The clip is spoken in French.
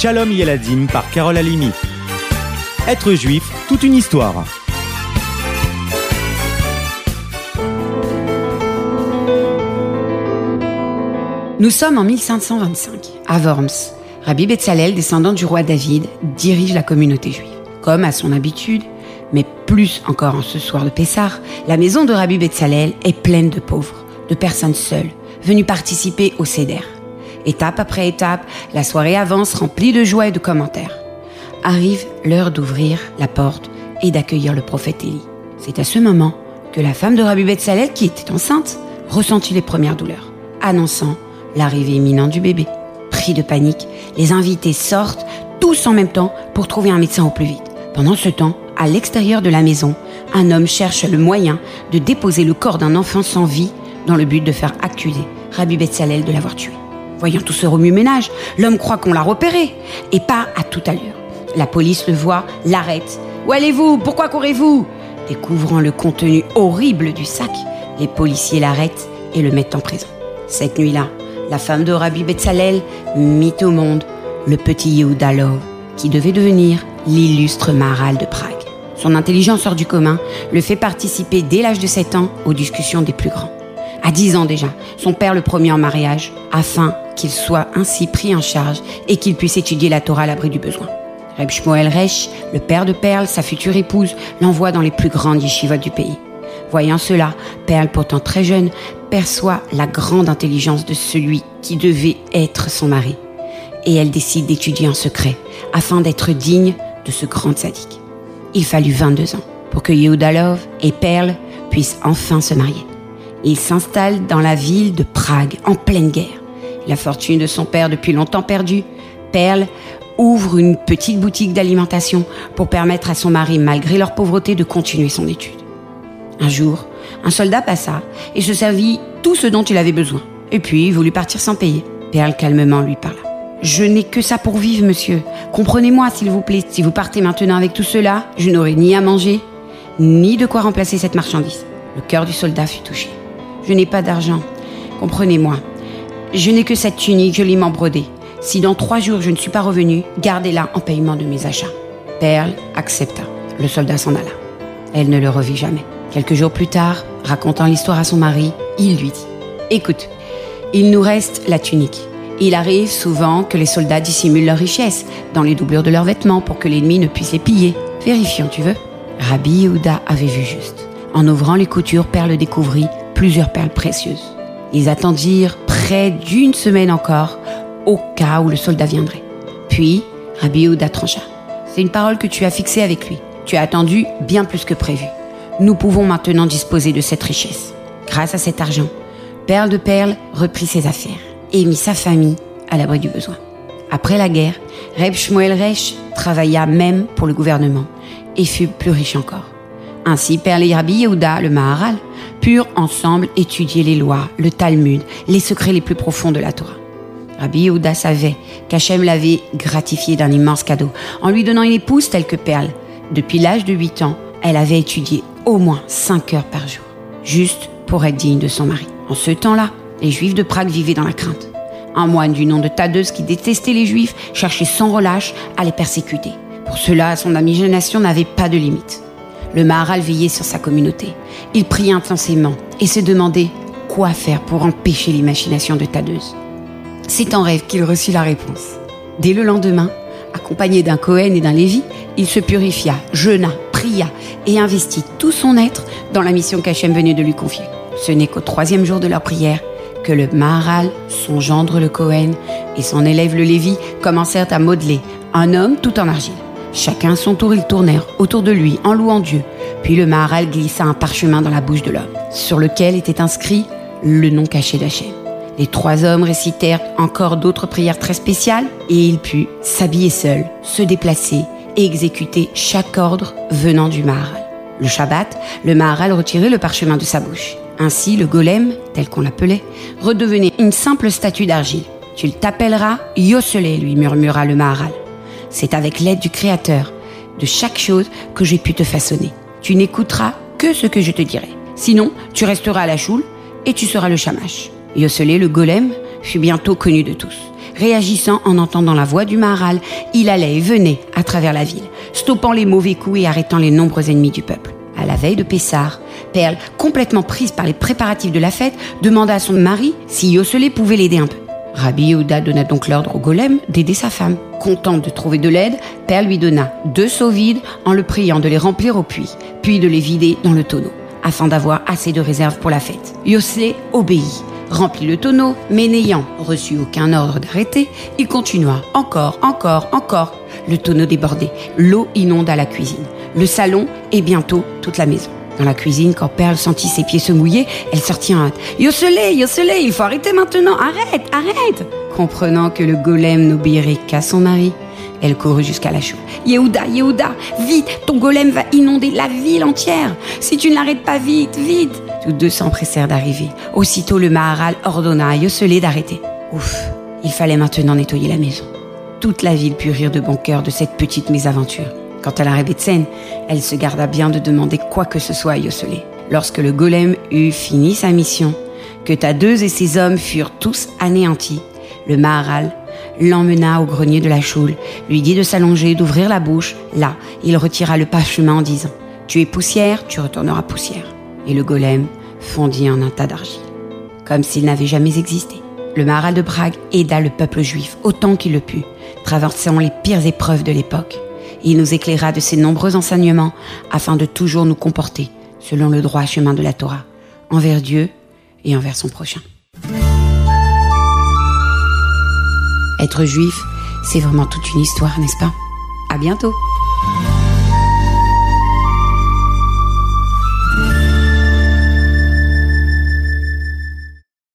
Shalom Yeladim par Carole Alimi. Être juif, toute une histoire. Nous sommes en 1525, à Worms. Rabbi Betzalel, descendant du roi David, dirige la communauté juive. Comme à son habitude, mais plus encore en ce soir de Pessah, la maison de Rabbi Betzalel est pleine de pauvres, de personnes seules, venues participer au Seder. Étape après étape, la soirée avance remplie de joie et de commentaires. Arrive l'heure d'ouvrir la porte et d'accueillir le prophète Élie. C'est à ce moment que la femme de Rabbi Betzalel, qui était enceinte, ressentit les premières douleurs, annonçant l'arrivée imminente du bébé. Pris de panique, les invités sortent tous en même temps pour trouver un médecin au plus vite. Pendant ce temps, à l'extérieur de la maison, un homme cherche le moyen de déposer le corps d'un enfant sans vie dans le but de faire accuser Rabbi Betzalel de l'avoir tué. Voyant tout ce remue-ménage, l'homme croit qu'on l'a repéré et part à toute allure. La police le voit, l'arrête. Où allez-vous? Pourquoi courez-vous? Découvrant le contenu horrible du sac, les policiers l'arrêtent et le mettent en prison. Cette nuit-là, la femme de Rabbi Betzalel mit au monde le petit Yehuda Lov, qui devait devenir l'illustre Maharal de Prague. Son intelligence hors du commun le fait participer dès l'âge de 7 ans aux discussions des plus grands. À 10 ans déjà, son père le promet en mariage afin qu'il soit ainsi pris en charge et qu'il puisse étudier la Torah à l'abri du besoin. Reb Shmuel Resh, le père de Perle, sa future épouse, l'envoie dans les plus grandes yeshivot du pays. Voyant cela, Perle, pourtant très jeune, perçoit la grande intelligence de celui qui devait être son mari. Et elle décide d'étudier en secret, afin d'être digne de ce grand sadique. Il fallut 22 ans pour que Yehuda et Perle puissent enfin se marier. Il s'installe dans la ville de Prague, en pleine guerre. La fortune de son père depuis longtemps perdue, Perle ouvre une petite boutique d'alimentation pour permettre à son mari, malgré leur pauvreté, de continuer son étude. Un jour, un soldat passa et se servit tout ce dont il avait besoin. Et puis, il voulut partir sans payer. Perle calmement lui parla. Je n'ai que ça pour vivre, monsieur. Comprenez-moi, s'il vous plaît. Si vous partez maintenant avec tout cela, je n'aurai ni à manger, ni de quoi remplacer cette marchandise. Le cœur du soldat fut touché. Je n'ai pas d'argent. Comprenez-moi. Je n'ai que cette tunique joliment brodée. Si dans trois jours je ne suis pas revenu, gardez-la en paiement de mes achats. Perle accepta. Le soldat s'en alla. Elle ne le revit jamais. Quelques jours plus tard, racontant l'histoire à son mari, il lui dit Écoute, il nous reste la tunique. Il arrive souvent que les soldats dissimulent leur richesse dans les doublures de leurs vêtements pour que l'ennemi ne puisse les piller. Vérifions, tu veux Rabbi Yehuda avait vu juste. En ouvrant les coutures, Perle découvrit plusieurs perles précieuses. Ils attendirent près d'une semaine encore au cas où le soldat viendrait. Puis, Rabbi Yehuda trancha. C'est une parole que tu as fixée avec lui. Tu as attendu bien plus que prévu nous pouvons maintenant disposer de cette richesse. Grâce à cet argent, Perle de Perle reprit ses affaires et mit sa famille à l'abri du besoin. Après la guerre, Reb Shmuel Resh travailla même pour le gouvernement et fut plus riche encore. Ainsi, Perle et Rabbi Yehuda, le Maharal, purent ensemble étudier les lois, le Talmud, les secrets les plus profonds de la Torah. Rabbi Yehuda savait qu'Hachem l'avait gratifié d'un immense cadeau en lui donnant une épouse telle que Perle. Depuis l'âge de 8 ans, elle avait étudié au moins 5 heures par jour, juste pour être digne de son mari. En ce temps-là, les Juifs de Prague vivaient dans la crainte. Un moine du nom de Tadeus qui détestait les Juifs cherchait sans relâche à les persécuter. Pour cela, son imagination n'avait pas de limite. Le Maharal veillait sur sa communauté. Il priait intensément et se demandait quoi faire pour empêcher l'imagination de Tadeus. C'est en rêve qu'il reçut la réponse. Dès le lendemain, accompagné d'un Cohen et d'un Lévi, il se purifia, jeûna, pria et investit tout son être dans la mission qu'Hachem venait de lui confier. Ce n'est qu'au troisième jour de leur prière que le Maharal, son gendre le Cohen et son élève le Lévi commencèrent à modeler un homme tout en argile. Chacun son tour ils tournèrent autour de lui en louant Dieu. Puis le Maharal glissa un parchemin dans la bouche de l'homme, sur lequel était inscrit le nom caché d'Hachem. Les trois hommes récitèrent encore d'autres prières très spéciales et il put s'habiller seul, se déplacer et exécuter chaque ordre venant du Maharal. Le Shabbat, le Maharal retirait le parchemin de sa bouche. Ainsi, le golem, tel qu'on l'appelait, redevenait une simple statue d'argile. Tu le t'appelleras Yoselé, lui murmura le Maharal. C'est avec l'aide du Créateur de chaque chose que j'ai pu te façonner. Tu n'écouteras que ce que je te dirai. Sinon, tu resteras à la choule et tu seras le chamash. Yoselé, le golem, fut bientôt connu de tous. Réagissant en entendant la voix du Maharal, il allait et venait à travers la ville, stoppant les mauvais coups et arrêtant les nombreux ennemis du peuple. À la veille de Pessar, Perle, complètement prise par les préparatifs de la fête, demanda à son mari si Yoselé pouvait l'aider un peu. Rabbi Yehuda donna donc l'ordre au golem d'aider sa femme. Contente de trouver de l'aide, Perle lui donna deux seaux vides en le priant de les remplir au puits, puis de les vider dans le tonneau, afin d'avoir assez de réserve pour la fête. Yosley obéit, remplit le tonneau, mais n'ayant reçu aucun ordre d'arrêter, il continua encore, encore, encore. Le tonneau débordait, l'eau inonda la cuisine, le salon et bientôt toute la maison. Dans la cuisine, quand Perle sentit ses pieds se mouiller, elle sortit en hâte. Yoselé, Yoselé, il faut arrêter maintenant, arrête, arrête Comprenant que le golem n'obéirait qu'à son mari, elle courut jusqu'à la chou. Yehuda, Yehuda, vite, ton golem va inonder la ville entière. Si tu ne l'arrêtes pas vite, vite. Tous deux s'empressèrent d'arriver. Aussitôt, le Maharal ordonna à Yoselé d'arrêter. Ouf, il fallait maintenant nettoyer la maison. Toute la ville put rire de bon cœur de cette petite mésaventure. Quant à la scène, elle se garda bien de demander quoi que ce soit à Yoselé. Lorsque le golem eut fini sa mission, que Tadeuse et ses hommes furent tous anéantis, le Maharal l'emmena au grenier de la choule, lui dit de s'allonger, d'ouvrir la bouche. Là, il retira le parchemin en disant Tu es poussière, tu retourneras poussière. Et le golem fondit en un tas d'argile, comme s'il n'avait jamais existé. Le Maharal de Prague aida le peuple juif autant qu'il le put, traversant les pires épreuves de l'époque. Il nous éclaira de ses nombreux enseignements afin de toujours nous comporter selon le droit chemin de la Torah, envers Dieu et envers son prochain. Être juif, c'est vraiment toute une histoire, n'est-ce pas? À bientôt